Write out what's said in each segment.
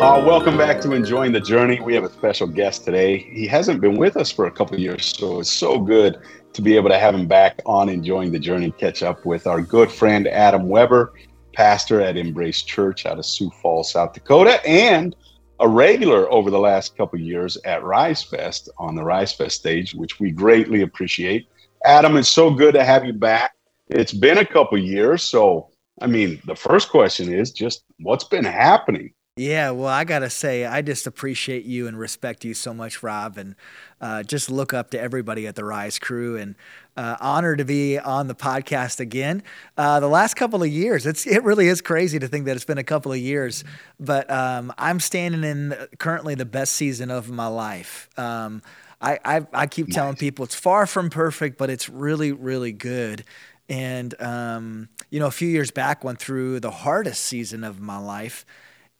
Uh, welcome back to Enjoying the Journey. We have a special guest today. He hasn't been with us for a couple years, so it's so good to be able to have him back on Enjoying the Journey, catch up with our good friend Adam Weber, pastor at Embrace Church out of Sioux Falls, South Dakota, and a regular over the last couple years at Rise Fest on the Rise Fest stage, which we greatly appreciate. Adam, it's so good to have you back. It's been a couple years, so I mean, the first question is just what's been happening? Yeah, well, I gotta say, I just appreciate you and respect you so much, Rob, and uh, just look up to everybody at the Rise Crew, and uh, honored to be on the podcast again. Uh, the last couple of years, it's it really is crazy to think that it's been a couple of years, but um, I'm standing in currently the best season of my life. Um, I, I, I keep telling people it's far from perfect, but it's really really good. And um, you know, a few years back, went through the hardest season of my life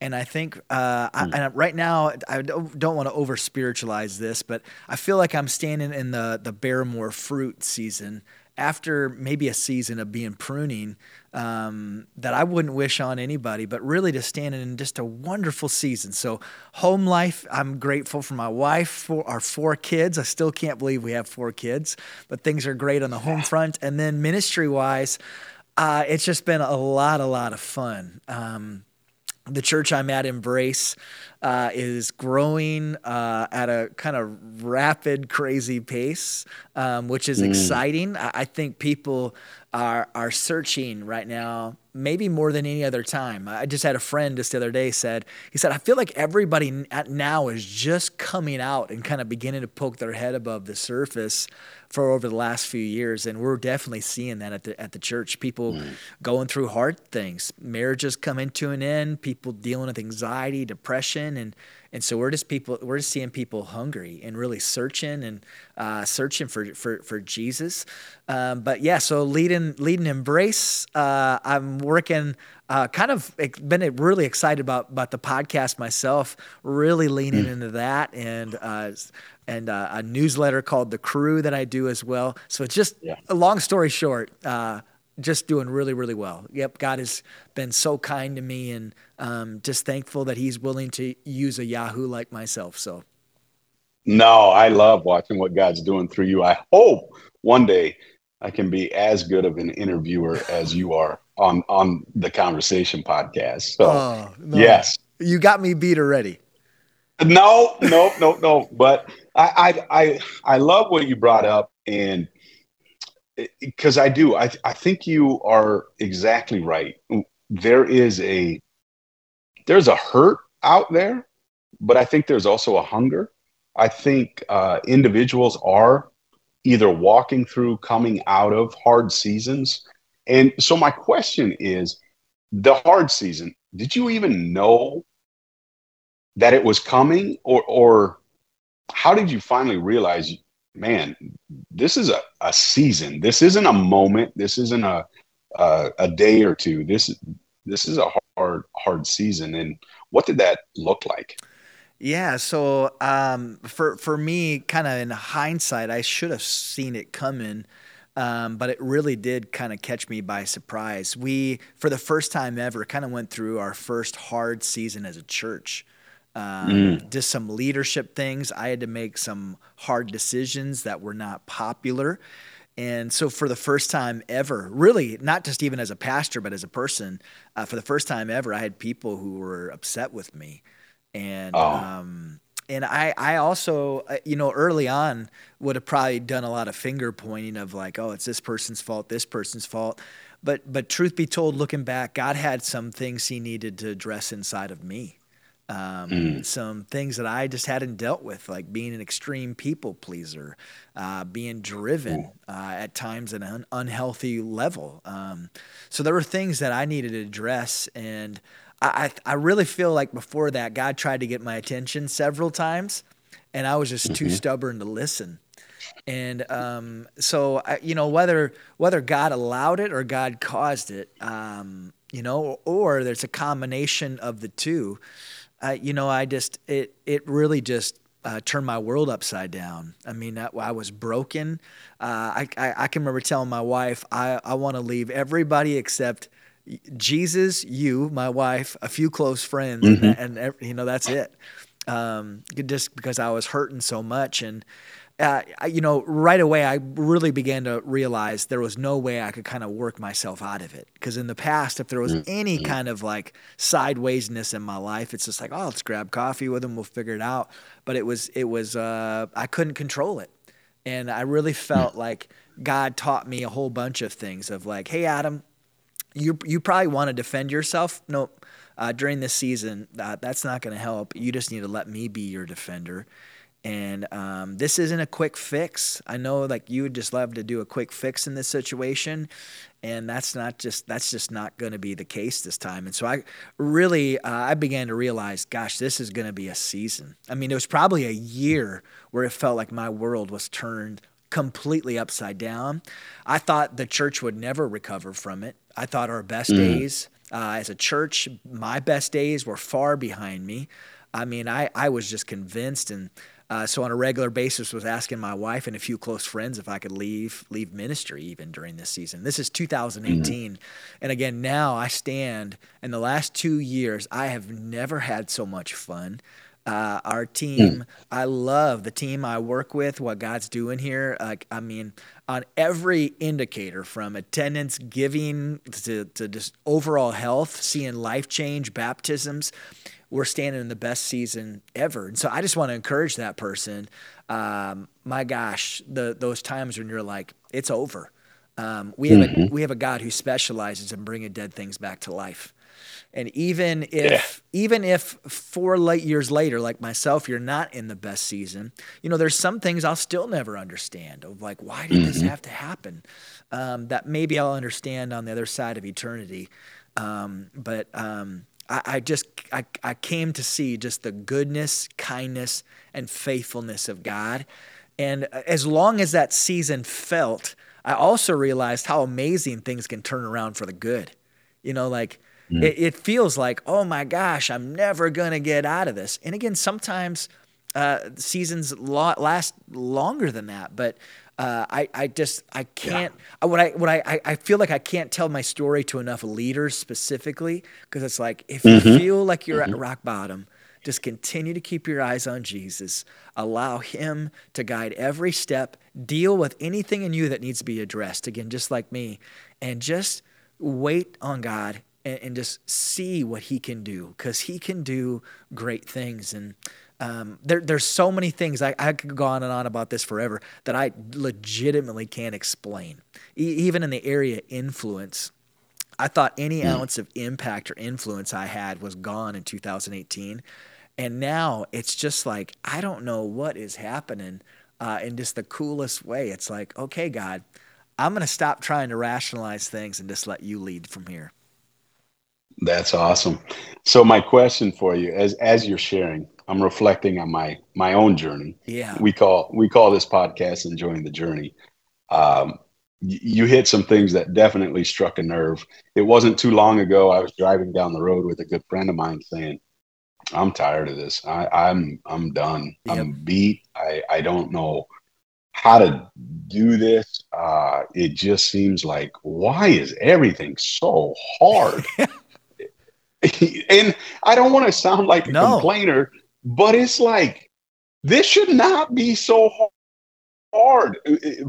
and I think uh, I, hmm. and right now I don't, don't want to over spiritualize this, but I feel like I'm standing in the the bear more fruit season after maybe a season of being pruning um, that I wouldn't wish on anybody, but really to stand in just a wonderful season. So home life, I'm grateful for my wife, for our four kids. I still can't believe we have four kids, but things are great on the home front. And then ministry wise, uh, it's just been a lot, a lot of fun. Um, the church I'm at, Embrace, uh, is growing uh, at a kind of rapid, crazy pace, um, which is mm. exciting. I, I, think people are are searching right now, maybe more than any other time. I just had a friend just the other day said he said I feel like everybody now is just coming out and kind of beginning to poke their head above the surface for over the last few years, and we're definitely seeing that at the at the church. People mm. going through hard things, marriages coming to an end, people dealing with anxiety, depression, and and so we're just people we're just seeing people hungry and really searching and uh, searching for for for Jesus. Um, but yeah, so leading leading embrace. Uh, I'm working. Uh, kind of been really excited about about the podcast myself. Really leaning mm. into that and uh, and uh, a newsletter called The Crew that I do as well. So it's just yeah. a long story short, uh, just doing really, really well. Yep, God has been so kind to me and um, just thankful that He's willing to use a Yahoo like myself. So, no, I love watching what God's doing through you. I hope one day I can be as good of an interviewer as you are on on the Conversation podcast. So, oh, no. yes, you got me beat already. No, no, no, no. But I, I, I, love what you brought up, and because I do, I, I think you are exactly right. There is a, there's a hurt out there, but I think there's also a hunger. I think uh, individuals are either walking through, coming out of hard seasons, and so my question is, the hard season. Did you even know that it was coming, or, or how did you finally realize, man, this is a, a season. This isn't a moment. This isn't a, a, a day or two. This this is a hard hard season. And what did that look like? Yeah, so um, for for me, kind of in hindsight, I should have seen it coming, um, but it really did kind of catch me by surprise. We, for the first time ever, kind of went through our first hard season as a church um, mm. just some leadership things. I had to make some hard decisions that were not popular. And so, for the first time ever, really, not just even as a pastor, but as a person, uh, for the first time ever, I had people who were upset with me. And, oh. um, and I, I also, uh, you know, early on would have probably done a lot of finger pointing of like, oh, it's this person's fault, this person's fault. But, but truth be told, looking back, God had some things He needed to address inside of me um, mm. some things that I just hadn't dealt with, like being an extreme people pleaser, uh, being driven uh, at times at an unhealthy level. Um, so there were things that I needed to address, and I, I, I, really feel like before that, God tried to get my attention several times, and I was just mm-hmm. too stubborn to listen. And um, so, I, you know, whether whether God allowed it or God caused it, um, you know, or there's a combination of the two uh, you know, I just it it really just uh, turned my world upside down. I mean, I, I was broken. Uh, I, I, I can remember telling my wife, I I want to leave everybody except Jesus, you, my wife, a few close friends, mm-hmm. and, and, you know that's it. Um, just because I was hurting so much, and uh, you know, right away, I really began to realize there was no way I could kind of work myself out of it. Because in the past, if there was mm-hmm. any kind of like sidewaysness in my life, it's just like, oh, let's grab coffee with them, we'll figure it out. But it was, it was, uh, I couldn't control it, and I really felt mm-hmm. like God taught me a whole bunch of things of like, hey, Adam, you you probably want to defend yourself. No, uh, during this season, uh, that's not going to help. You just need to let me be your defender. And um, this isn't a quick fix. I know, like you would just love to do a quick fix in this situation, and that's not just that's just not going to be the case this time. And so I really uh, I began to realize, gosh, this is going to be a season. I mean, it was probably a year where it felt like my world was turned completely upside down. I thought the church would never recover from it. I thought our best mm. days uh, as a church, my best days were far behind me. I mean, I, I was just convinced and uh, so on a regular basis, was asking my wife and a few close friends if I could leave leave ministry even during this season. This is 2018, mm-hmm. and again now I stand. In the last two years, I have never had so much fun. Uh, our team, mm. I love the team I work with. What God's doing here, like I mean, on every indicator from attendance, giving to, to just overall health, seeing life change, baptisms we're standing in the best season ever. And so I just want to encourage that person. Um, my gosh, the those times when you're like, it's over. Um, we have mm-hmm. a we have a God who specializes in bringing dead things back to life. And even if yeah. even if four late years later, like myself, you're not in the best season, you know, there's some things I'll still never understand. Of like, why did mm-hmm. this have to happen? Um, that maybe I'll understand on the other side of eternity. Um, but um, I, I just I, I came to see just the goodness, kindness, and faithfulness of God. And as long as that season felt, I also realized how amazing things can turn around for the good. You know, like mm. it, it, feels like, oh my gosh, I'm never going to get out of this. And again, sometimes uh, seasons last longer than that, but uh, I, I just I can't yeah. what I what I, I feel like I can't tell my story to enough leaders specifically because it's like if mm-hmm. you feel like you're mm-hmm. at rock bottom, just continue to keep your eyes on Jesus. Allow Him to guide every step. Deal with anything in you that needs to be addressed. Again, just like me, and just wait on God and, and just see what He can do because He can do great things and. Um, there, there's so many things I, I, could go on and on about this forever that I legitimately can't explain. E- even in the area influence, I thought any mm. ounce of impact or influence I had was gone in 2018, and now it's just like I don't know what is happening uh, in just the coolest way. It's like, okay, God, I'm going to stop trying to rationalize things and just let you lead from here. That's awesome. So my question for you, as as you're sharing, I'm reflecting on my my own journey. Yeah. We call we call this podcast enjoying the journey. Um, you hit some things that definitely struck a nerve. It wasn't too long ago. I was driving down the road with a good friend of mine saying, "I'm tired of this. I, am I'm, I'm done. Yep. I'm beat. I I don't know how to do this. Uh, it just seems like why is everything so hard?" and I don't want to sound like a no. complainer, but it's like this should not be so hard.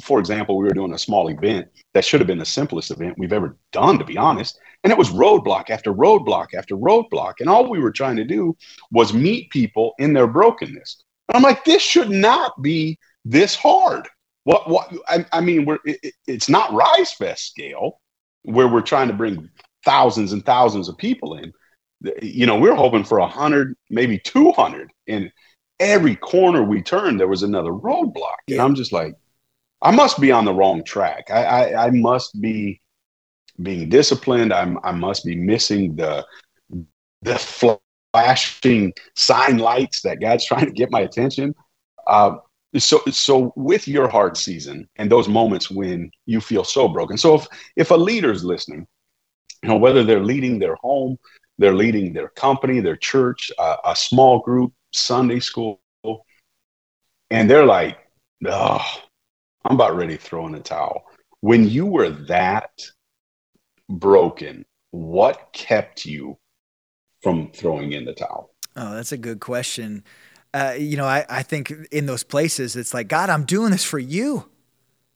For example, we were doing a small event that should have been the simplest event we've ever done, to be honest. And it was roadblock after roadblock after roadblock. And all we were trying to do was meet people in their brokenness. And I'm like, this should not be this hard. What, what, I, I mean, we're, it, it's not Rise Fest scale where we're trying to bring thousands and thousands of people in you know, we are hoping for a hundred, maybe two hundred. And every corner we turned, there was another roadblock. Yeah. And I'm just like, I must be on the wrong track. I, I, I must be being disciplined. I'm, I must be missing the the flashing sign lights that God's trying to get my attention. Uh, so so with your hard season and those moments when you feel so broken. So if if a leader's listening, you know whether they're leading their home, they're leading their company, their church, a small group, Sunday school. And they're like, oh, I'm about ready to throw in the towel. When you were that broken, what kept you from throwing in the towel? Oh, that's a good question. Uh, you know, I, I think in those places, it's like, God, I'm doing this for you.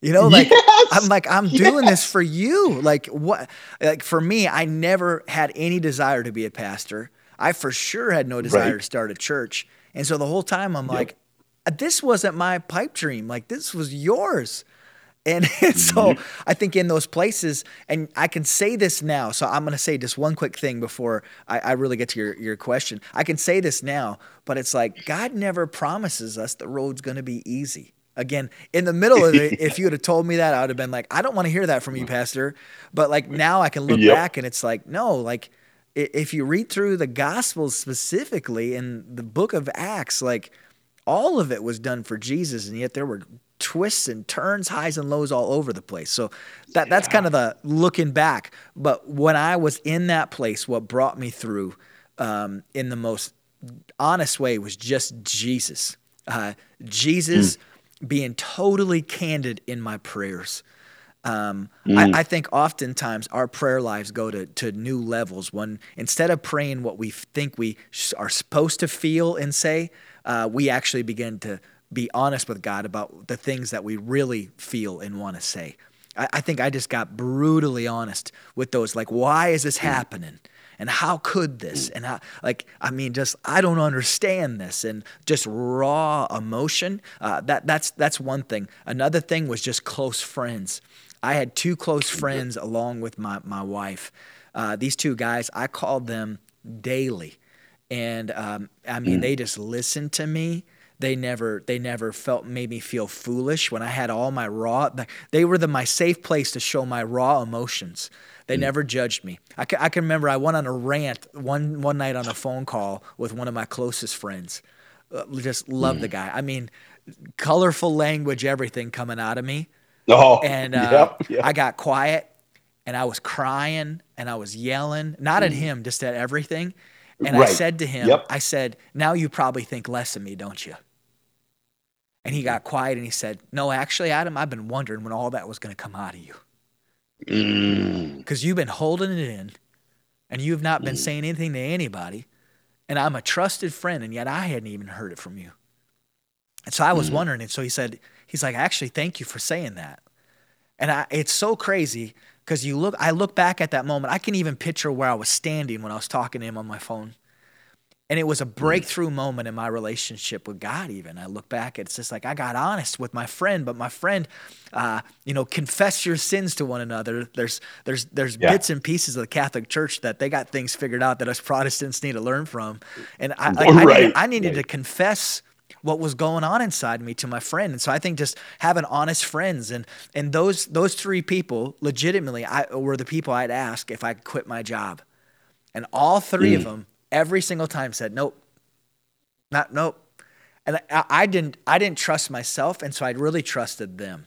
You know, like yes! I'm like I'm yes! doing this for you. Like what? Like for me, I never had any desire to be a pastor. I for sure had no desire right. to start a church. And so the whole time I'm yep. like, this wasn't my pipe dream. Like this was yours. And, and so mm-hmm. I think in those places, and I can say this now. So I'm going to say just one quick thing before I, I, really get to your, your question. I can say this now, but it's like God never promises us the road's going to be easy. Again, in the middle of it, if you would have told me that, I would have been like, I don't want to hear that from you, Pastor. But like now I can look yep. back and it's like, no, like if you read through the Gospels specifically in the book of Acts, like all of it was done for Jesus, and yet there were twists and turns, highs and lows all over the place. So that that's kind of the looking back. But when I was in that place, what brought me through um, in the most honest way was just Jesus. Uh, Jesus. Mm being totally candid in my prayers. Um, mm. I, I, think oftentimes our prayer lives go to, to new levels when instead of praying what we think we are supposed to feel and say, uh, we actually begin to be honest with God about the things that we really feel and want to say. I, I think I just got brutally honest with those, like, why is this mm. happening? And how could this? And how like i mean just i don't understand this. And just raw emotion uh, that that's that's one thing. Another thing was just close friends. I had two close friends along with my my wife. Uh, these two guys i called them daily. And um, i mean they just listened to me they never they never felt made me feel foolish when i had all my raw they were the my safe place to show my raw emotions they mm. never judged me. I can, I can remember I went on a rant one one night on a phone call with one of my closest friends. Uh, just love mm. the guy. I mean, colorful language, everything coming out of me. Oh, and uh, yep, yep. I got quiet and I was crying and I was yelling, not mm. at him, just at everything. And right. I said to him, yep. I said, Now you probably think less of me, don't you? And he got quiet and he said, No, actually, Adam, I've been wondering when all that was going to come out of you. Because mm. you've been holding it in and you've not been mm. saying anything to anybody. And I'm a trusted friend, and yet I hadn't even heard it from you. And so I was mm. wondering. And so he said, he's like, I actually, thank you for saying that. And I, it's so crazy because you look, I look back at that moment. I can even picture where I was standing when I was talking to him on my phone. And it was a mm. breakthrough moment in my relationship with God, even. I look back, it's just like I got honest with my friend, but my friend, uh, you know, confess your sins to one another. There's there's there's yeah. bits and pieces of the Catholic Church that they got things figured out that us Protestants need to learn from. And I, like, right. I, needed, I needed right. to confess what was going on inside me to my friend. And so I think just having honest friends and and those those three people legitimately I were the people I'd ask if I quit my job. And all three mm. of them every single time said, nope, not, nope. And I, I, didn't, I didn't trust myself. And so I really trusted them.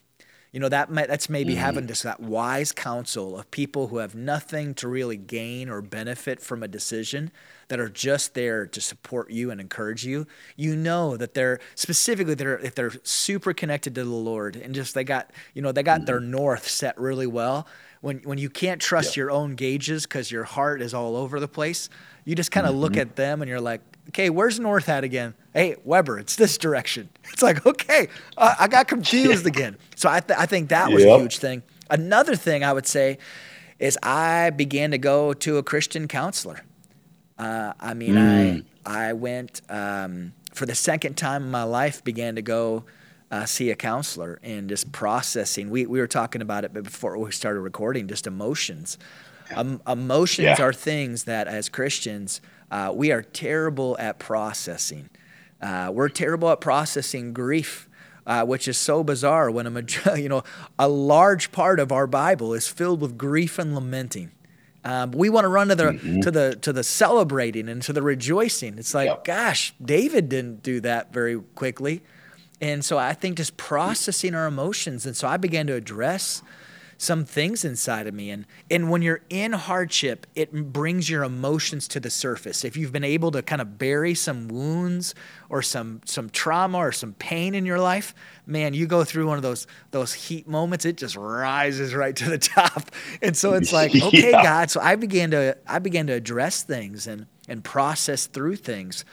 You know, that that's maybe mm-hmm. having just that wise counsel of people who have nothing to really gain or benefit from a decision that are just there to support you and encourage you. You know that they're specifically they're if they're super connected to the Lord and just they got, you know, they got mm-hmm. their north set really well. When when you can't trust your own gauges because your heart is all over the place, you just kind of mm-hmm. look at them and you're like, okay, where's North at again? Hey, Weber, it's this direction. It's like, okay, uh, I got confused again. So I, th- I think that was yep. a huge thing. Another thing I would say is I began to go to a Christian counselor. Uh, I mean, mm. I I went um, for the second time in my life, began to go uh, see a counselor and just processing. We we were talking about it before we started recording, just emotions. Um, emotions yeah. are things that, as Christians, uh, we are terrible at processing. Uh, we're terrible at processing grief, uh, which is so bizarre when a you know a large part of our Bible is filled with grief and lamenting. Um, we want to run to the mm-hmm. to the to the celebrating and to the rejoicing. It's like, yep. gosh, David didn't do that very quickly, and so I think just processing our emotions. And so I began to address some things inside of me. And, and when you're in hardship, it brings your emotions to the surface. If you've been able to kind of bury some wounds or some, some trauma or some pain in your life, man, you go through one of those, those heat moments, it just rises right to the top. And so it's like, okay, yeah. God. So I began to, I began to address things and, and process through things.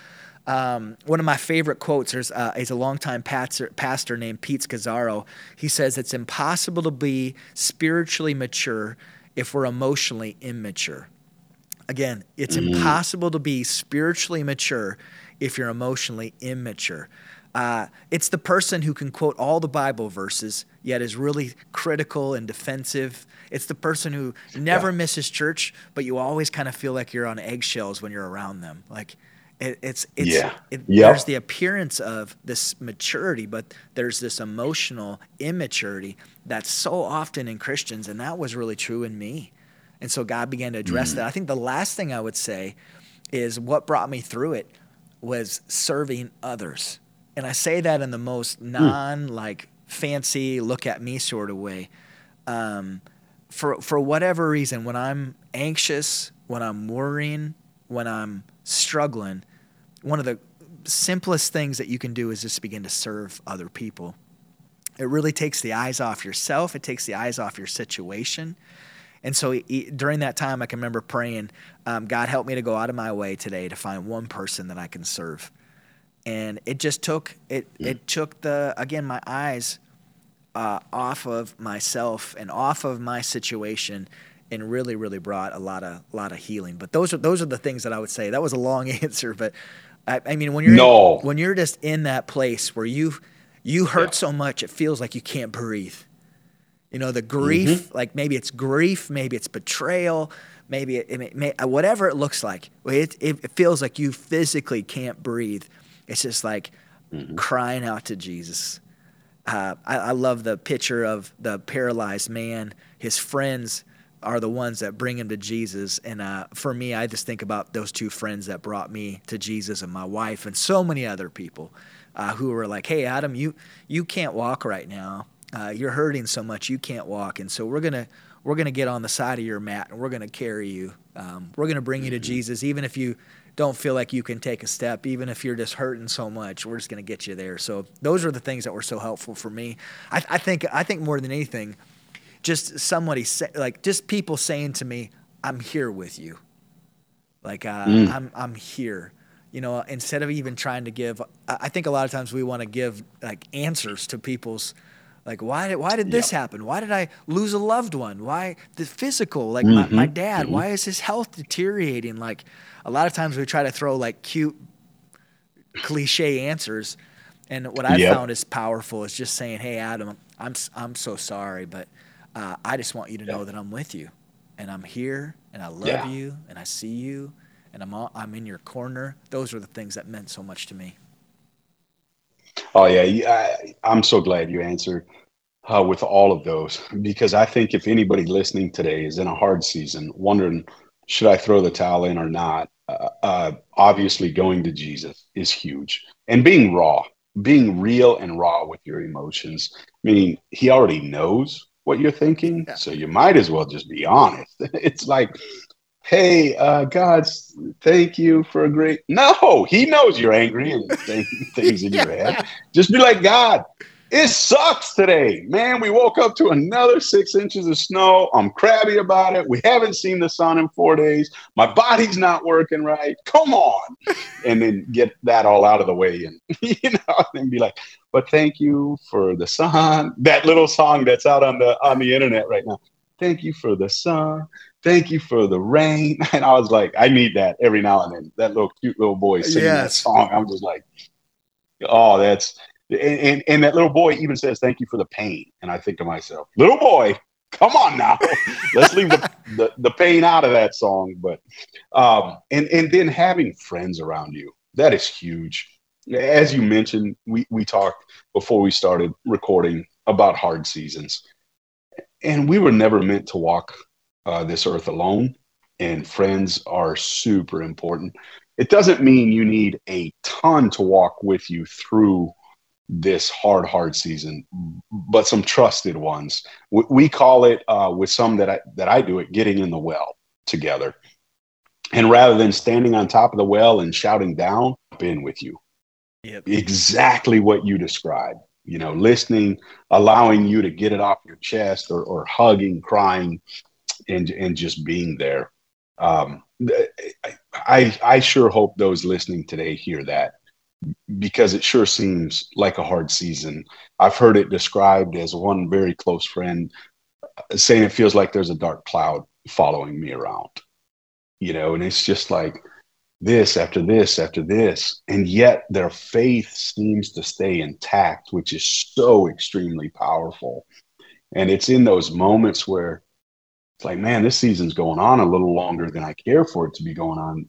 Um, one of my favorite quotes is uh, he's a longtime pastor, pastor named Pete Scazzero. He says, It's impossible to be spiritually mature if we're emotionally immature. Again, it's mm-hmm. impossible to be spiritually mature if you're emotionally immature. Uh, it's the person who can quote all the Bible verses, yet is really critical and defensive. It's the person who never yeah. misses church, but you always kind of feel like you're on eggshells when you're around them. Like, it, it's it's yeah. It, yep. there's the appearance of this maturity, but there's this emotional immaturity that's so often in Christians, and that was really true in me. And so God began to address mm. that. I think the last thing I would say is what brought me through it was serving others. And I say that in the most hmm. non like fancy look at me sort of way. Um, for for whatever reason, when I'm anxious, when I'm worrying, when I'm struggling, one of the simplest things that you can do is just begin to serve other people. It really takes the eyes off yourself, it takes the eyes off your situation. And so he, during that time, I can remember praying, um, God, help me to go out of my way today to find one person that I can serve. And it just took it. Yeah. It took the again my eyes uh, off of myself and off of my situation and really, really brought a lot of lot of healing. But those are those are the things that I would say. That was a long answer, but I, I mean, when you're no. in, when you're just in that place where you you hurt yeah. so much, it feels like you can't breathe. You know, the grief, mm-hmm. like maybe it's grief, maybe it's betrayal, maybe it, it may, whatever it looks like. It, it, it feels like you physically can't breathe. It's just like mm-hmm. crying out to Jesus. Uh, I, I love the picture of the paralyzed man, his friends are the ones that bring him to Jesus. And uh, for me, I just think about those two friends that brought me to Jesus and my wife and so many other people uh, who were like, "Hey, Adam, you you can't walk right now. Uh, you're hurting so much, you can't walk, and so we're gonna we're gonna get on the side of your mat and we're gonna carry you. Um, we're gonna bring you to mm-hmm. Jesus, even if you." Don't feel like you can take a step, even if you're just hurting so much. We're just going to get you there. So those are the things that were so helpful for me. I, I think I think more than anything, just somebody say, like just people saying to me, "I'm here with you." Like uh, mm. I'm I'm here. You know, instead of even trying to give, I think a lot of times we want to give like answers to people's like why did why did this yep. happen? Why did I lose a loved one? Why the physical? Like mm-hmm. my, my, mm-hmm. dad, mm-hmm. why is his health deteriorating? Like a lot of times we try to throw like cute cliche answers. And what I yep. found is powerful is just saying, "Hey Adam, I'm I'm so sorry, but uh, I just want you to know that I'm with you, and I'm here, and I love yeah. you, and I see you, and I'm all, I'm in your corner. Those are the things that meant so much to me. Oh yeah, I, I'm so glad you answered uh, with all of those because I think if anybody listening today is in a hard season, wondering should I throw the towel in or not, uh, uh, obviously going to Jesus is huge, and being raw, being real and raw with your emotions, meaning He already knows what you're thinking. Yeah. So you might as well just be honest. it's like, hey, uh, God, thank you for a great. No, he knows you're angry and things in yeah. your head. Just be like, God, it sucks today. Man, we woke up to another six inches of snow. I'm crabby about it. We haven't seen the sun in four days. My body's not working right. Come on. And then get that all out of the way and, you know, and be like, but thank you for the sun. That little song that's out on the on the internet right now. Thank you for the sun. Thank you for the rain. And I was like, I need that every now and then. That little cute little boy singing yes. that song. I'm just like, oh, that's and, and, and that little boy even says, Thank you for the pain. And I think to myself, little boy, come on now. Let's leave the, the, the, pain out of that song. But um, and and then having friends around you, that is huge as you mentioned, we, we talked before we started recording about hard seasons. And we were never meant to walk uh, this earth alone, and friends are super important. It doesn't mean you need a ton to walk with you through this hard, hard season, but some trusted ones. We, we call it uh, with some that I that I do it, getting in the well together. And rather than standing on top of the well and shouting down, in with you. Yep. Exactly what you described. You know, listening, allowing you to get it off your chest, or, or hugging, crying, and and just being there. Um, I I sure hope those listening today hear that because it sure seems like a hard season. I've heard it described as one very close friend uh, saying it feels like there's a dark cloud following me around, you know, and it's just like this after this after this. And yet their faith seems to stay intact, which is so extremely powerful. And it's in those moments where it's like, man, this season's going on a little longer than I care for it to be going on.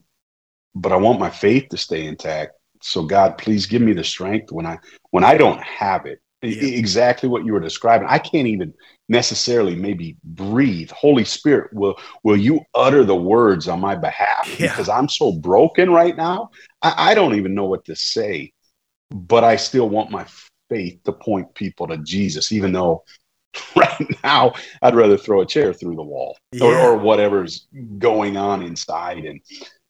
But I want my faith to stay intact so god please give me the strength when i when i don't have it yeah. exactly what you were describing i can't even necessarily maybe breathe holy spirit will will you utter the words on my behalf yeah. because i'm so broken right now I, I don't even know what to say but i still want my faith to point people to jesus even though right now i'd rather throw a chair through the wall yeah. or, or whatever's going on inside and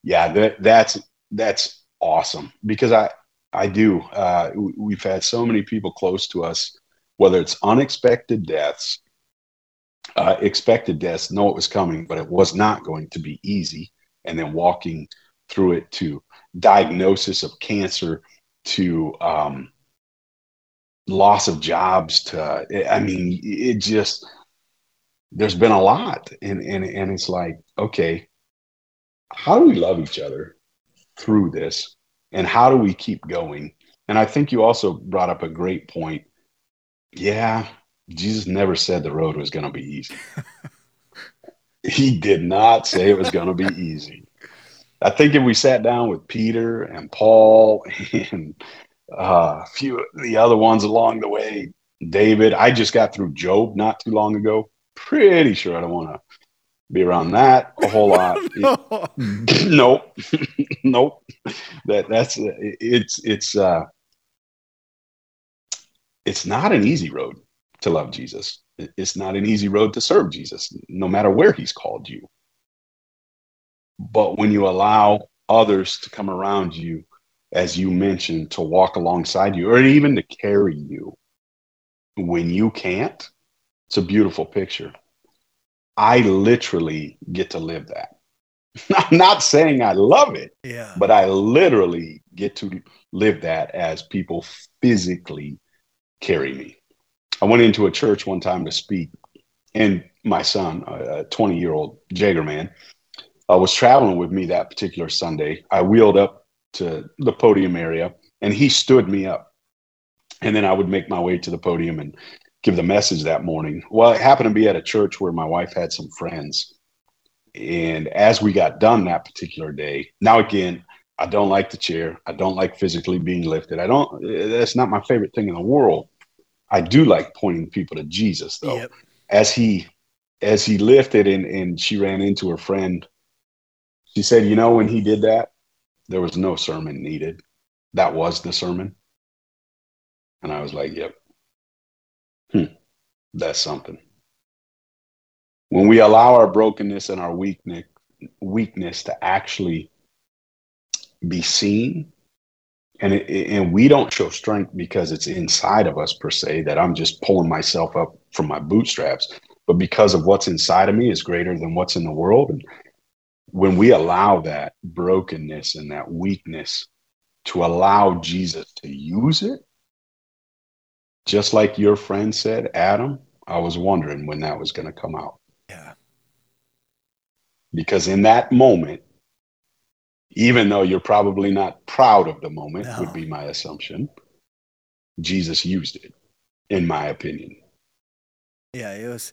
yeah that that's that's awesome because I I do. Uh, we've had so many people close to us, whether it's unexpected deaths, uh, expected deaths, know it was coming, but it was not going to be easy. And then walking through it to diagnosis of cancer, to um, loss of jobs, to I mean, it just there's been a lot, and and and it's like, okay, how do we love each other? Through this and how do we keep going? And i think you also brought up a great point. Yeah jesus never said the road was going to be easy. He did not say it was going to be easy. I think if we sat down with peter and paul and uh, a few of the other ones along the way david i just got through job not too long ago. Pretty sure i don't want to be around that a whole lot. no. nope, nope. That that's it's it's uh it's not an easy road to love Jesus. It's not an easy road to serve Jesus, no matter where He's called you. But when you allow others to come around you, as you mentioned, to walk alongside you, or even to carry you when you can't, it's a beautiful picture. I literally get to live that. I'm not saying I love it, yeah. but I literally get to live that as people physically carry me. I went into a church one time to speak, and my son, a 20 year old Jager man, uh, was traveling with me that particular Sunday. I wheeled up to the podium area, and he stood me up. And then I would make my way to the podium and give the message that morning. Well, it happened to be at a church where my wife had some friends. And as we got done that particular day, now again, I don't like the chair. I don't like physically being lifted. I don't, that's not my favorite thing in the world. I do like pointing people to Jesus though. Yep. As he, as he lifted and, and she ran into her friend, she said, you know, when he did that, there was no sermon needed. That was the sermon. And I was like, yep. That's something. When we allow our brokenness and our weakness weakness to actually be seen and it, and we don't show strength because it's inside of us per se that I'm just pulling myself up from my bootstraps but because of what's inside of me is greater than what's in the world and when we allow that brokenness and that weakness to allow Jesus to use it just like your friend said, Adam, I was wondering when that was going to come out. Yeah. Because in that moment, even though you're probably not proud of the moment, no. would be my assumption, Jesus used it, in my opinion. Yeah, it was.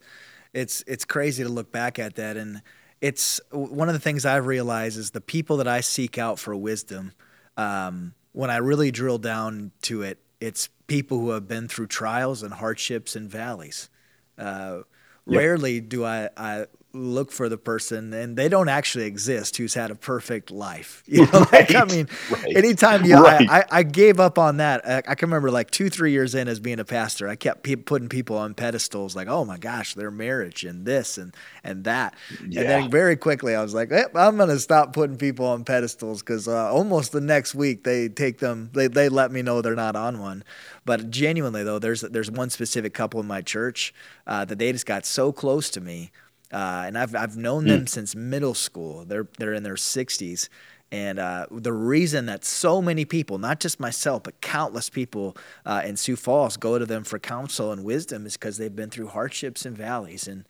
It's it's crazy to look back at that, and it's one of the things I've realized is the people that I seek out for wisdom. Um, when I really drill down to it, it's people who have been through trials and hardships and valleys. Uh, yep. Rarely do I, I look for the person and they don't actually exist who's had a perfect life. You know, right, like, I mean, right, anytime you, right. I, I, gave up on that. I, I, can remember like two, three years in as being a pastor, I kept pe- putting people on pedestals like, oh my gosh, their marriage and this and, and that. Yeah. And then very quickly I was like, eh, I'm going to stop putting people on pedestals because uh, almost the next week they take them, they, they let me know they're not on one. But genuinely though, there's, there's one specific couple in my church uh, that they just got so close to me uh, and I've I've known them mm. since middle school. They're they're in their 60s, and uh, the reason that so many people, not just myself, but countless people uh, in Sioux Falls go to them for counsel and wisdom is because they've been through hardships and valleys. And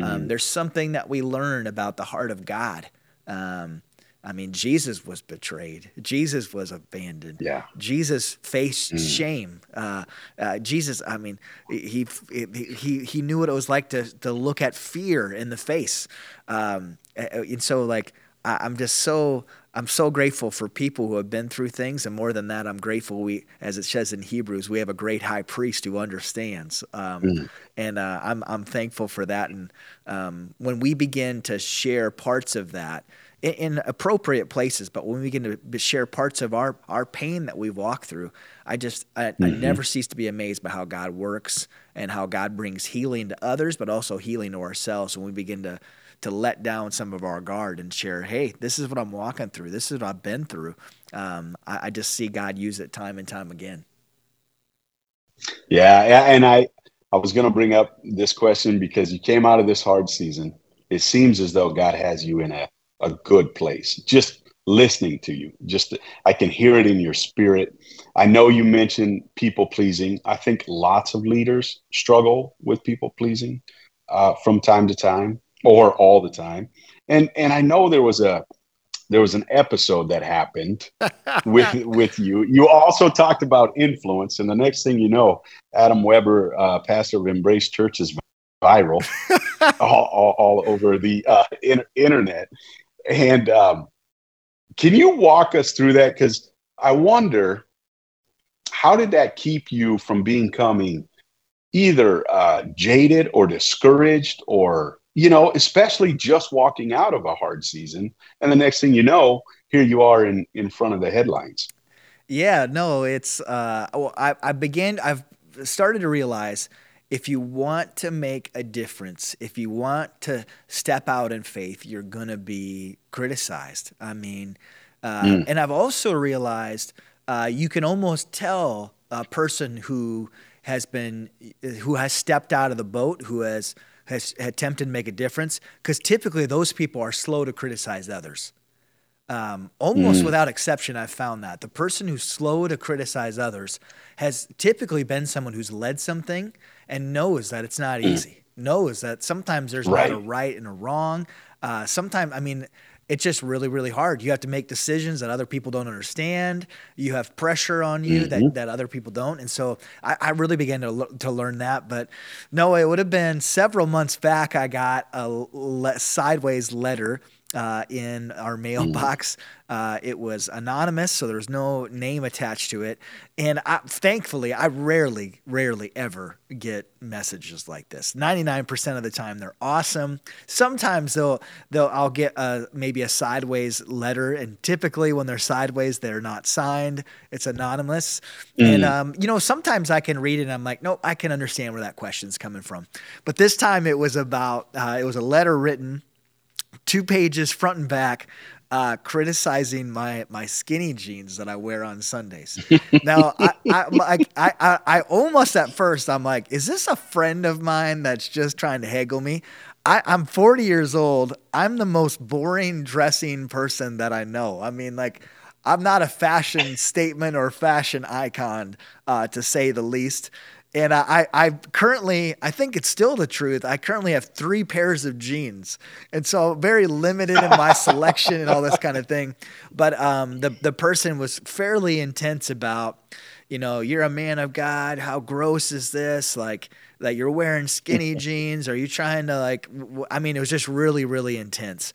um, mm. there's something that we learn about the heart of God. Um, I mean, Jesus was betrayed. Jesus was abandoned. Yeah. Jesus faced mm. shame. Uh, uh, Jesus, I mean, he, he he knew what it was like to to look at fear in the face. Um, and so, like, I'm just so I'm so grateful for people who have been through things, and more than that, I'm grateful we, as it says in Hebrews, we have a great high priest who understands, um, mm. and uh, I'm I'm thankful for that. And um, when we begin to share parts of that in, in, appropriate places, but when we begin to share parts of our our pain that we walk through, I just I, mm-hmm. I never cease to be amazed by how God works and how God brings healing to others, but also healing to ourselves when we begin to to let down some of our guard and share, hey, this is what I'm walking through. This is what I've been through. Um, I, I, just see God use it time and time again. Yeah, and I I was going to bring up this question because you came out of this hard season. It seems as though God has you in a a good place. Just listening to you, just I can hear it in your spirit. I know you mentioned people pleasing. I think lots of leaders struggle with people pleasing uh, from time to time or all the time. And and I know there was a there was an episode that happened with with you. You also talked about influence, and the next thing you know, Adam Weber, uh, pastor of Embrace Church, is viral all, all, all, over the uh, in, internet. And um, can you walk us through that? Because I wonder, how did that keep you from becoming either uh, jaded or discouraged or you know, especially just walking out of a hard season. And the next thing you know, here you are in, in front of the headlines. Yeah, no, it's, uh, I, I began, I've started to realize if you want to make a difference, if you want to step out in faith, you're going to be criticized. I mean, uh, mm. and I've also realized uh, you can almost tell a person who has been, who has stepped out of the boat, who has, has attempted to make a difference because typically those people are slow to criticize others. Um, almost mm. without exception, I've found that the person who's slow to criticize others has typically been someone who's led something and knows that it's not mm. easy, knows that sometimes there's right. not a right and a wrong. Uh, sometimes, I mean, it's just really really hard you have to make decisions that other people don't understand you have pressure on you mm-hmm. that, that other people don't and so I, I, really began to, to learn that but no it would have been several months back i got a le- sideways letter uh, in our mailbox. Uh, it was anonymous, so there was no name attached to it. And I, thankfully, I rarely, rarely ever get messages like this. 99% of the time, they're awesome. Sometimes they'll, they'll I'll get a, maybe a sideways letter, and typically when they're sideways, they're not signed. It's anonymous. Mm. And um, you know, sometimes I can read it, and I'm like, no, I can understand where that question's coming from. But this time, it was about uh, it was a letter written two pages front and back uh, criticizing my my skinny jeans that I wear on Sundays. now, I, I, I, I, I almost at first I'm like, is this a friend of mine that's just trying to haggle me? I, I'm 40 years old. I'm the most boring dressing person that I know. I mean, like. I'm not a fashion statement or fashion icon, uh, to say the least. And I, I currently, I think it's still the truth. I currently have three pairs of jeans, and so very limited in my selection and all this kind of thing. But um, the the person was fairly intense about, you know, you're a man of God. How gross is this? Like that you're wearing skinny jeans? Are you trying to like? I mean, it was just really, really intense.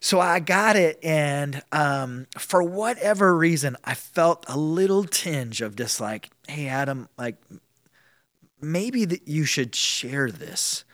So I got it, and um, for whatever reason, I felt a little tinge of just like, hey, Adam, like maybe that you should share this.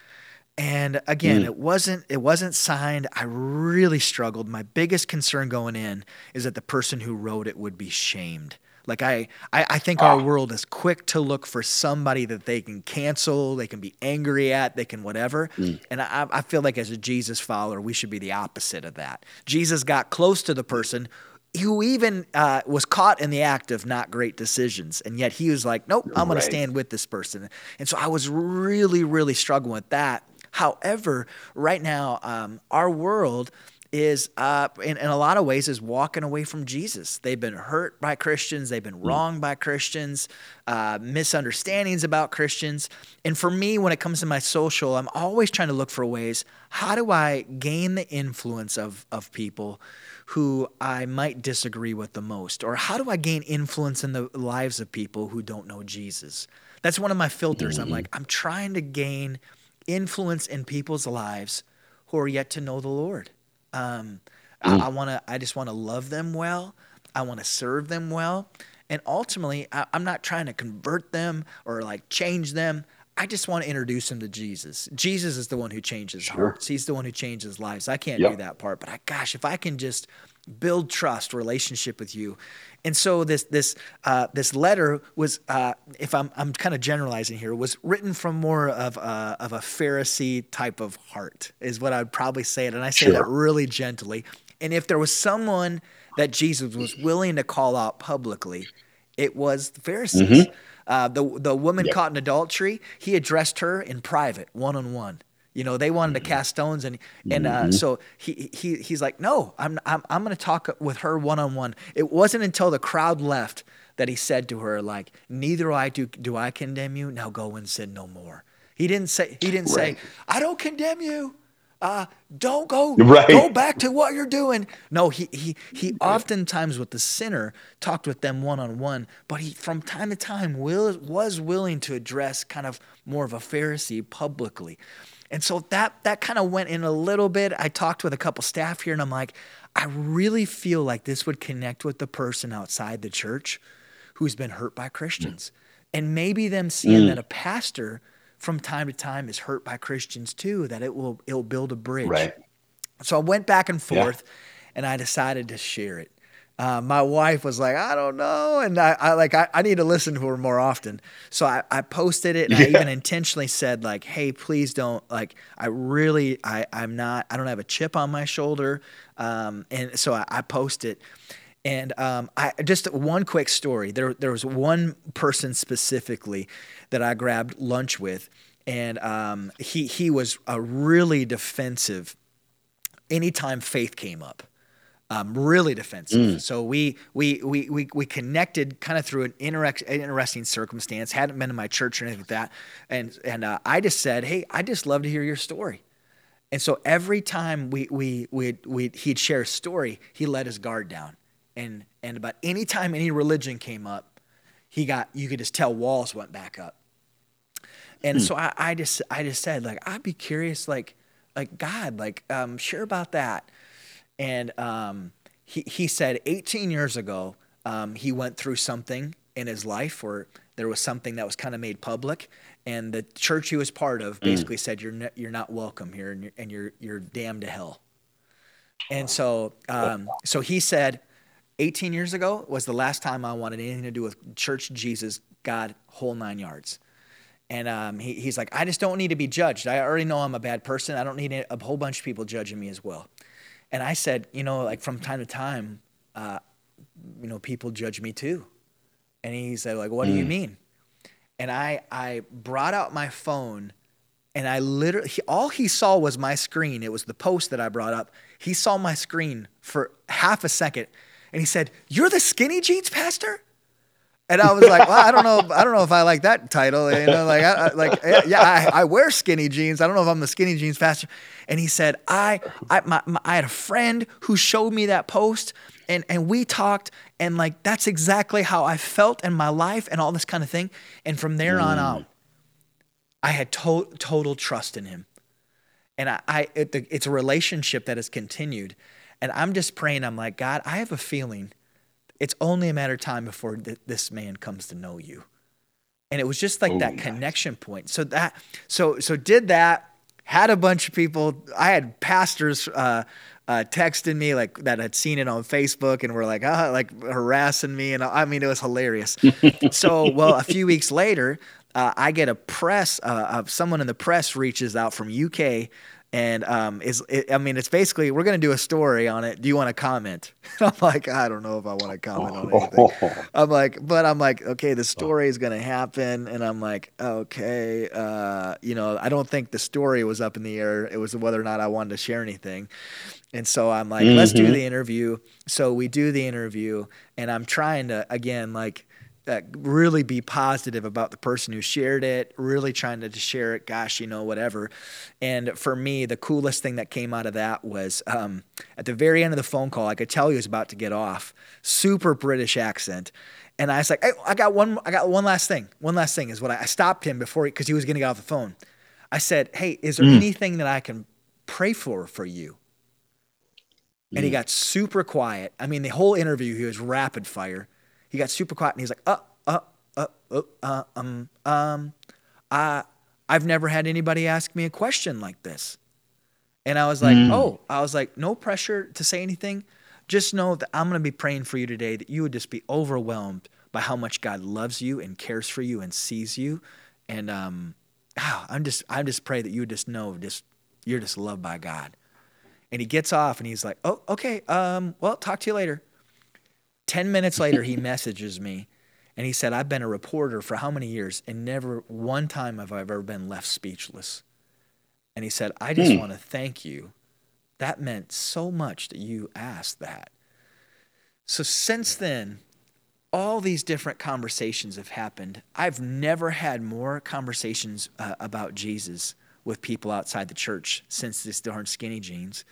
And again, mm. it wasn't it wasn't signed. I really struggled. My biggest concern going in is that the person who wrote it would be shamed. Like I, I, I think our ah. world is quick to look for somebody that they can cancel, they can be angry at, they can whatever. Mm. And I, I feel like as a Jesus follower, we should be the opposite of that. Jesus got close to the person who even uh, was caught in the act of not great decisions, and yet he was like, "Nope, I'm going right. to stand with this person." And so I was really, really struggling with that. However, right now, um, our world is uh, in, in a lot of ways is walking away from jesus they've been hurt by christians they've been mm. wronged by christians uh, misunderstandings about christians and for me when it comes to my social i'm always trying to look for ways how do i gain the influence of, of people who i might disagree with the most or how do i gain influence in the lives of people who don't know jesus that's one of my filters mm-hmm. i'm like i'm trying to gain influence in people's lives who are yet to know the lord um, mm. I, I want to. I just want to love them well. I want to serve them well, and ultimately, I, I'm not trying to convert them or like change them. I just want to introduce him to Jesus. Jesus is the one who changes sure. hearts. He's the one who changes lives. I can't yep. do that part, but I, gosh, if I can just build trust, relationship with you, and so this this uh, this letter was, uh, if I'm I'm kind of generalizing here, was written from more of a, of a Pharisee type of heart, is what I'd probably say it, and I say sure. that really gently. And if there was someone that Jesus was willing to call out publicly, it was the Pharisees. Mm-hmm. Uh, the the woman yep. caught in adultery, he addressed her in private, one on one. You know, they wanted to mm-hmm. cast stones, and and uh, mm-hmm. so he he he's like, no, I'm I'm I'm going to talk with her one on one. It wasn't until the crowd left that he said to her, like, neither I do do I condemn you. Now go and sin no more. He didn't say he didn't right. say I don't condemn you. Uh, don't go right. go back to what you're doing. No, he he he oftentimes with the sinner talked with them one on one, but he from time to time will, was willing to address kind of more of a Pharisee publicly. And so that that kind of went in a little bit. I talked with a couple staff here and I'm like, I really feel like this would connect with the person outside the church who's been hurt by Christians. Mm. And maybe them seeing mm. that a pastor from time to time is hurt by Christians too, that it will it'll build a bridge. Right. So I went back and forth yeah. and I decided to share it uh, my wife was like, I don't know. And I, I like, I, I, need to listen to her more often. So I, I posted it and yeah. I even intentionally said like, Hey, please don't like, I really, I, I'm not, I don't have a chip on my shoulder. Um, and so I, I post it and um, I just one quick story. There, there was one person specifically that I grabbed lunch with, and um, he he was a really defensive anytime faith came up um, really defensive. Mm. So we, we we we we connected kind of through an interesting circumstance. Hadn't been in my church or anything like that, and and uh, I just said, hey, I just love to hear your story. And so every time we we we we he'd share a story, he let his guard down, and and about any time any religion came up, he got you could just tell walls went back up. And mm. so I, I just I just said like I'd be curious like like God like um, sure about that and um, he, he said 18 years ago, um, he went through something in his life where there was something that was kind of made public. And the church he was part of mm. basically mm. said, you're, ne- you're not welcome here and you're, and you're, you're damned to hell. And so, um, so he said, 18 years ago was the last time I wanted anything to do with church, Jesus, God, whole nine yards. And um, he, he's like, I just don't need to be judged. I already know I'm a bad person. I don't need a whole bunch of people judging me as well. And I said, you know, like from time to time, uh, you know, people judge me too. And he said, like, what mm. do you mm. mean? And I, I brought out my phone and I literally, he, all he saw was my screen. It was the post that I brought up. He saw my screen for half a second and he said, You're the skinny jeans pastor? And I was like, well, I don't know, I don't know if I like that title. You know, like, I, like, yeah, I, I, wear skinny jeans. I don't know if I'm the skinny jeans pastor. And he said, I, I, my, my, I had a friend who showed me that post, and and we talked, and like that's exactly how I felt in my life, and all this kind of thing. And from there mm. on out, I had to- total trust in him, and I, I it, it's a relationship that has continued. And I'm just praying. I'm like, God, I have a feeling it's only a matter of time before th- this man comes to know you. And it was just like oh, that nice. connection point. So that so so did that. had a bunch of people. I had pastors uh, uh, texting me like that had seen it on Facebook and were like, ah, like harassing me, and I mean, it was hilarious. so, well, a few weeks later, uh, I get a press uh, of someone in the press reaches out from UK and um, is it, I mean, it's basically we're going to do a story on it. Do you want to comment? I'm like, I don't know if I want to comment on anything. I'm like, but I'm like, okay, the story is going to happen, and I'm like, okay, uh, you know, I don't think the story was up in the air. It was whether or not I wanted to share anything. And so I'm like, mm-hmm. let's do mm-hmm. the interview. So we do the interview, and I'm trying to again like uh, really be positive about the person who shared it, really trying to share it, gosh, you know, whatever. And for me, the coolest thing that came out of that was um, at the very end of the phone call, I could tell he was about to get off, super British accent. And I was like, hey, I got one, I got one last thing. One last thing is what I, I stopped him before he because he, he, was going to get off the phone. I said, hey, is there mm. anything that I can pray for for you? And he mm. got super quiet. I mean, the whole interview, he was rapid fire he got super quiet and he's like, uh, uh, uh, uh, uh um, um, I, I've never had anybody ask me a question like this. And I was like, mm. oh, I was like, no pressure to say anything. Just know that I'm going to be praying for you today that you would just be overwhelmed by how much God loves you and cares for you and sees you. And um, oh, I'm just, I just pray that you would just know, just you're just loved by God. And he gets off and he's like, oh, okay, um, well, talk to you later. 10 minutes later, he messages me and he said, I've been a reporter for how many years and never one time have I ever been left speechless. And he said, I just mm. want to thank you. That meant so much that you asked that. So since then, all these different conversations have happened. I've never had more conversations uh, about Jesus with people outside the church since this darn skinny jeans.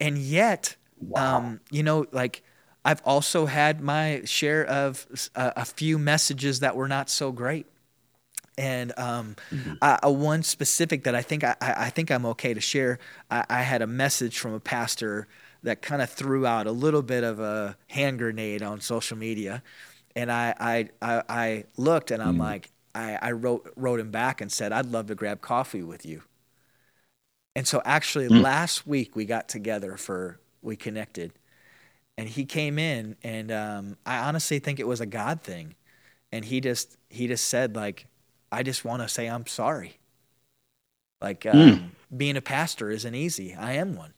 And yet, wow. um, you know, like I've also had my share of uh, a few messages that were not so great. And um, mm-hmm. one specific that I think I, I think I'm okay to share. I, I had a message from a pastor that kind of threw out a little bit of a hand grenade on social media, and I I, I, I looked and I'm mm-hmm. like I, I wrote wrote him back and said I'd love to grab coffee with you. And so actually mm-hmm. last week we got together for we connected and he came in and um, i honestly think it was a god thing. And he just he just said like i just want to say i'm sorry. Like um, mm. being a pastor isn't easy. I am one.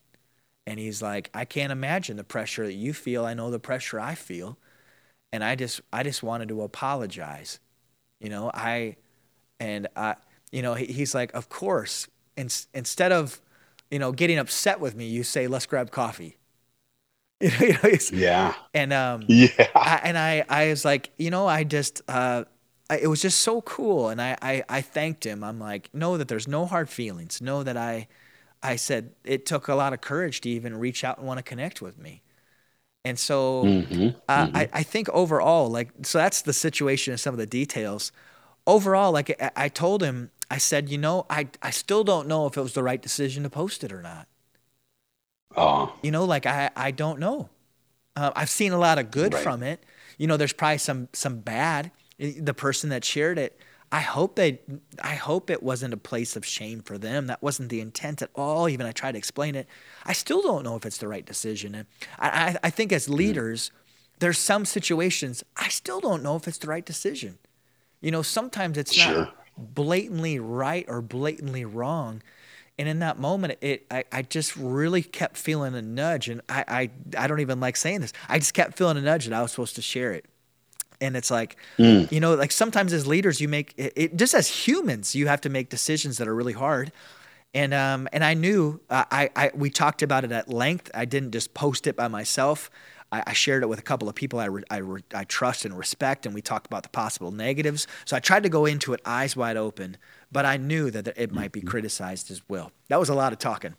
And he's like i can't imagine the pressure that you feel. I know the pressure i feel. And i just i just wanted to apologize. You know i and i you know he's like of course. In, instead of you know getting upset with me you say let's grab coffee You know, yeah. And um, yeah. I, and I, I was like, you know, I just, uh, I, it was just so cool, and I, I, I thanked him. I'm like, know that there's no hard feelings. Know that I, I said it took a lot of courage to even reach out and want to connect with me. And so mm-hmm, uh, mm-hmm. I, I think overall, like, so that's the situation and some of the details. Overall, like I, I told him, I said, you know, I, I still don't know if it was the right decision to post it or not. Oh. You know, like I, I don't know. Uh, I've seen a lot of good right. from it. You know, there's probably some some bad. The person that shared it, I hope they, I hope it wasn't a place of shame for them. That wasn't the intent at all. Even I tried to explain it. I still don't know if it's the right decision. And I, I, I think as mm-hmm. leaders, mm. there's some situations I still don't know if it's the right decision. You know, sometimes it's sure. not blatantly right or blatantly wrong and in that moment it I, I just really kept feeling a nudge and I, I i don't even like saying this. I just kept feeling a nudge that i was supposed to share it. And it's like mm. you know like sometimes as leaders you make it, it, just as humans you have to make decisions that are really hard. And um and i knew uh, i i we talked about it at length. I didn't just post it by myself. I, I shared it with a couple of people I, re, I, re, I trust and respect, and we talked about the possible negatives. So I tried to go into it eyes wide open but I knew that it might be mm-hmm. criticized as well. That was a lot of talking.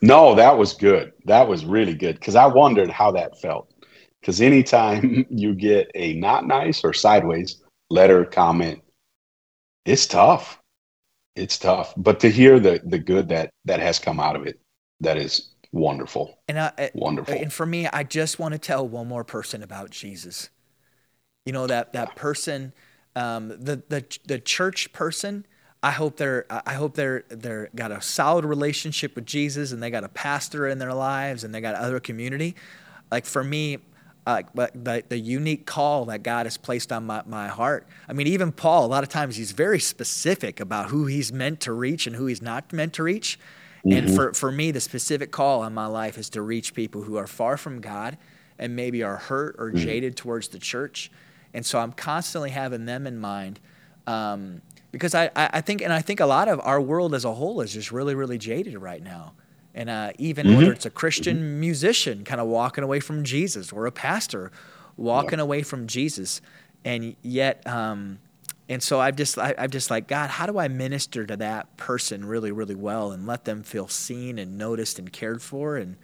No, that was good. That was really good because I wondered how that felt. Because anytime you get a not nice or sideways letter, comment, it's tough. It's tough. But to hear the the good that that has come out of it, that is wonderful. And uh, wonderful. And for me, I just want to tell one more person about Jesus. You know that that person um, the, the, the church person, I hope they're I hope they're they're got a solid relationship with Jesus and they got a pastor in their lives and they got other community. Like for me, uh, but the, the unique call that God has placed on my, my heart. I mean, even Paul, a lot of times he's very specific about who he's meant to reach and who he's not meant to reach. Mm-hmm. And for, for me, the specific call on my life is to reach people who are far from God and maybe are hurt or mm-hmm. jaded towards the church. And so I'm constantly having them in mind. Um, because I, I think, and I think a lot of our world as a whole is just really, really jaded right now. And uh, even mm-hmm. whether it's a Christian mm-hmm. musician kind of walking away from Jesus or a pastor walking yeah. away from Jesus. And yet, um, and so I've just, I, I've just like, God, how do I minister to that person really, really well and let them feel seen and noticed and cared for? And,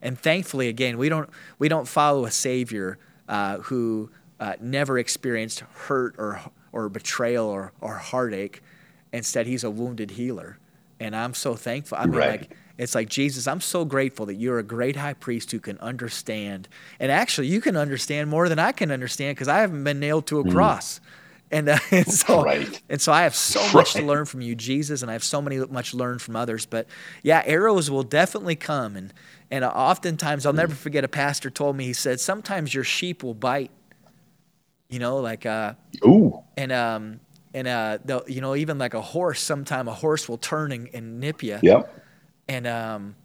and thankfully, again, we don't, we don't follow a savior uh, who uh, never experienced hurt or, or betrayal or, or heartache. Instead, he's a wounded healer. And I'm so thankful. I mean, right. like, it's like, Jesus, I'm so grateful that you're a great high priest who can understand. And actually, you can understand more than I can understand because I haven't been nailed to a mm. cross. And, uh, and so, right. and so I have so right. much to learn from you, Jesus, and I have so many much learned from others. But yeah, arrows will definitely come, and and oftentimes I'll never forget a pastor told me he said sometimes your sheep will bite, you know, like uh, ooh, and um, and uh, you know, even like a horse. Sometime a horse will turn and, and nip you. Yep and um,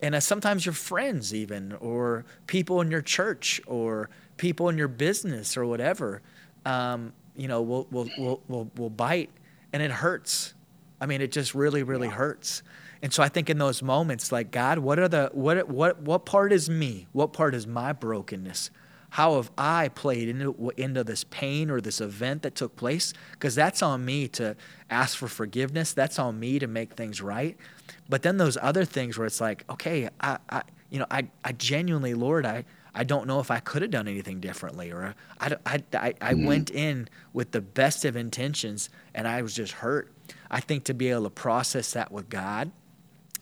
and uh, sometimes your friends even or people in your church or people in your business or whatever um, you know will, will will will will bite and it hurts i mean it just really really yeah. hurts and so i think in those moments like god what are the what what what part is me what part is my brokenness how have I played into, into this pain or this event that took place? Because that's on me to ask for forgiveness. That's on me to make things right. But then those other things where it's like, okay, I, I you know, I, I genuinely, Lord, I, I don't know if I could have done anything differently, or I, I, I, I mm went in with the best of intentions and I was just hurt. I think to be able to process that with God,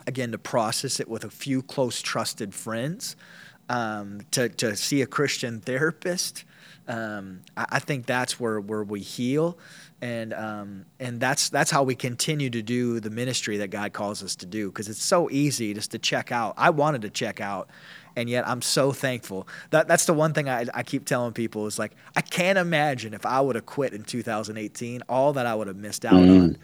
again, to process it with a few close, trusted friends, um, to, to see a Christian therapist, um, I, I, think that's where, where we heal and um, and that's that's how we continue to do the ministry that God calls us to do because it's so easy just to check out. I wanted to check out, and yet I'm so thankful. That that's the one thing I, I keep telling people is like I can't imagine if I would have quit in 2018, all that I would have missed out mm. on.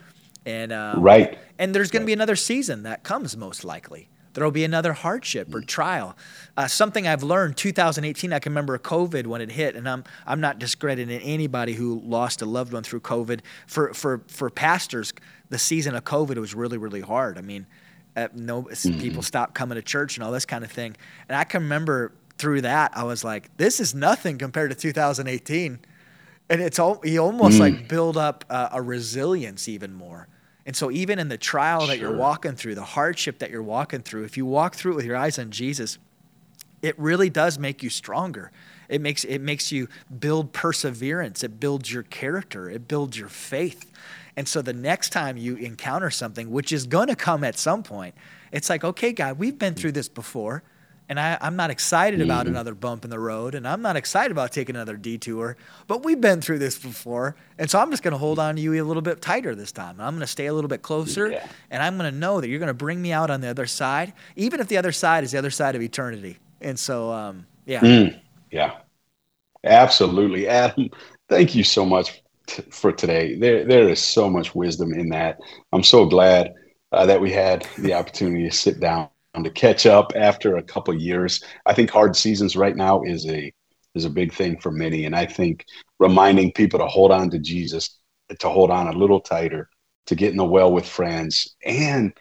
And um, right, and there's going to be another season that comes most likely. There will be another hardship or trial. Uh, something I've learned 2018, I can remember COVID when it hit, and I'm, I'm not discrediting anybody who lost a loved one through COVID. For, for, for pastors, the season of COVID was really, really hard. I mean, uh, no, mm-hmm. people stopped coming to church and all this kind of thing. And I can remember through that, I was like, this is nothing compared to 2018. And it's all, you almost mm. like build up uh, a resilience even more. And so, even in the trial sure. that you're walking through, the hardship that you're walking through, if you walk through it with your eyes on Jesus, it really does make you stronger. It makes, it makes you build perseverance. It builds your character. It builds your faith. And so, the next time you encounter something, which is going to come at some point, it's like, okay, God, we've been through this before and I, am not excited about mm-hmm. another bump in the road, and I'm not excited about taking another detour. But we've been through this before, and so I'm just going to hold on to you a little bit tighter this time. I'm going to stay a little bit closer, yeah. and I'm going to know that you're going to bring me out on the other side, even if the other side is the other side of eternity. And so, um, yeah, mm, yeah, absolutely, Adam. Thank you so much t- for today. There, there is so much wisdom in that. I'm so glad uh, that we had the opportunity to sit down to catch up after a couple years. I think hard seasons right now is a is a big thing for many, and I think reminding people to hold on to Jesus, to hold on a little tighter, to get in the well with friends, and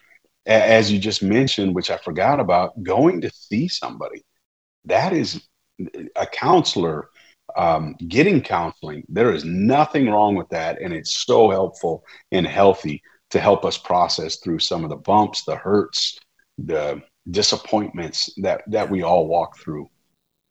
as you just mentioned, which I forgot about, going to see somebody. That is a counselor um, getting counseling. There is nothing wrong with that, and it's so helpful and healthy to help us process through some of the bumps, the hurts, the disappointments that that we all walk through.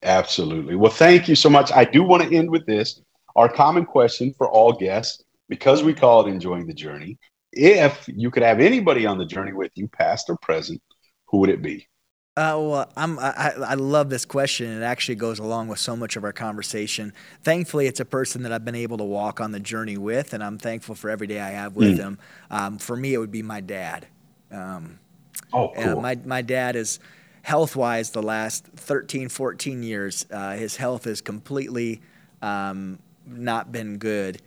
Absolutely. Well, thank you so much. I do want to end with this. Our common question for all guests, because we call it enjoying the journey. If you could have anybody on the journey with you, past or present, who would it be? Uh, well, I'm, I, I love this question. It actually goes along with so much of our conversation. Thankfully, it's a person that I've been able to walk on the journey with, and I'm thankful for every day I have with mm. him. Um, for me, it would be my dad. Um, oh, cool. Uh, my, my dad is health wise the last 13, 14 years. Uh, his health has completely um, not been good.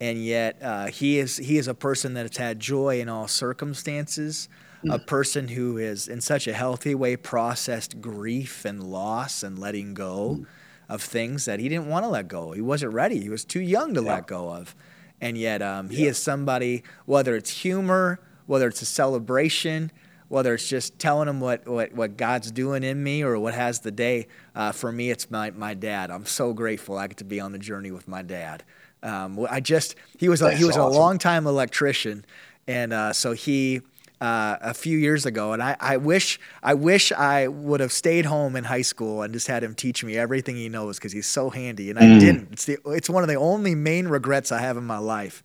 And yet, uh, he, is, he is a person that has had joy in all circumstances a person who is in such a healthy way processed grief and loss and letting go mm. of things that he didn't want to let go. He wasn't ready. He was too young to yeah. let go of. And yet, um, he yeah. is somebody, whether it's humor, whether it's a celebration, whether it's just telling him what, what, what God's doing in me or what has the day, uh, for me, it's my, my dad. I'm so grateful I get to be on the journey with my dad. Um, I just, he was, a, he was awesome. a long time electrician. And uh, so he, uh, a few years ago, and I, I wish I wish I would have stayed home in high school and just had him teach me everything he knows because he's so handy, and I mm. didn't. It's the it's one of the only main regrets I have in my life.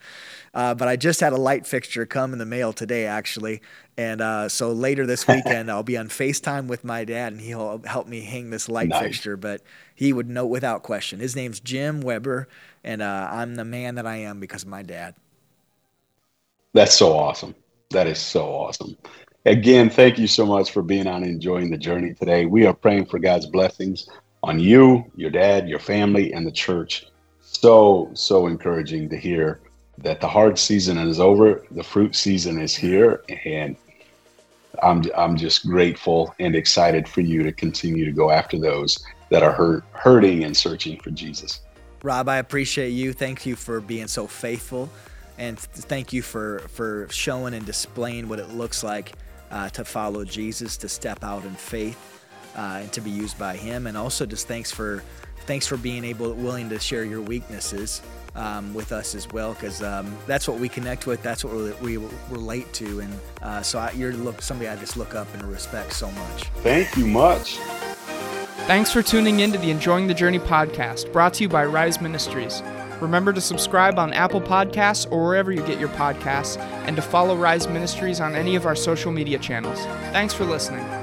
Uh, but I just had a light fixture come in the mail today, actually, and uh, so later this weekend I'll be on Facetime with my dad, and he'll help me hang this light nice. fixture. But he would know without question. His name's Jim Weber, and uh, I'm the man that I am because of my dad. That's so awesome. That is so awesome. Again, thank you so much for being on enjoying the journey today. We are praying for God's blessings on you, your dad, your family, and the church. So, so encouraging to hear that the hard season is over, the fruit season is here, and I'm I'm just grateful and excited for you to continue to go after those that are hurt, hurting and searching for Jesus. Rob, I appreciate you. Thank you for being so faithful and thank you for for showing and displaying what it looks like uh, to follow Jesus, to step out in faith, uh, and to be used by Him. And also, just thanks for thanks for being able willing to share your weaknesses um, with us as well, because um, that's what we connect with. That's what we, we relate to, and uh, so I, you're look somebody I just look up and respect so much. Thank you much. Thanks for tuning in to the Enjoying the Journey podcast, brought to you by Rise Ministries. Remember to subscribe on Apple Podcasts or wherever you get your podcasts, and to follow Rise Ministries on any of our social media channels. Thanks for listening.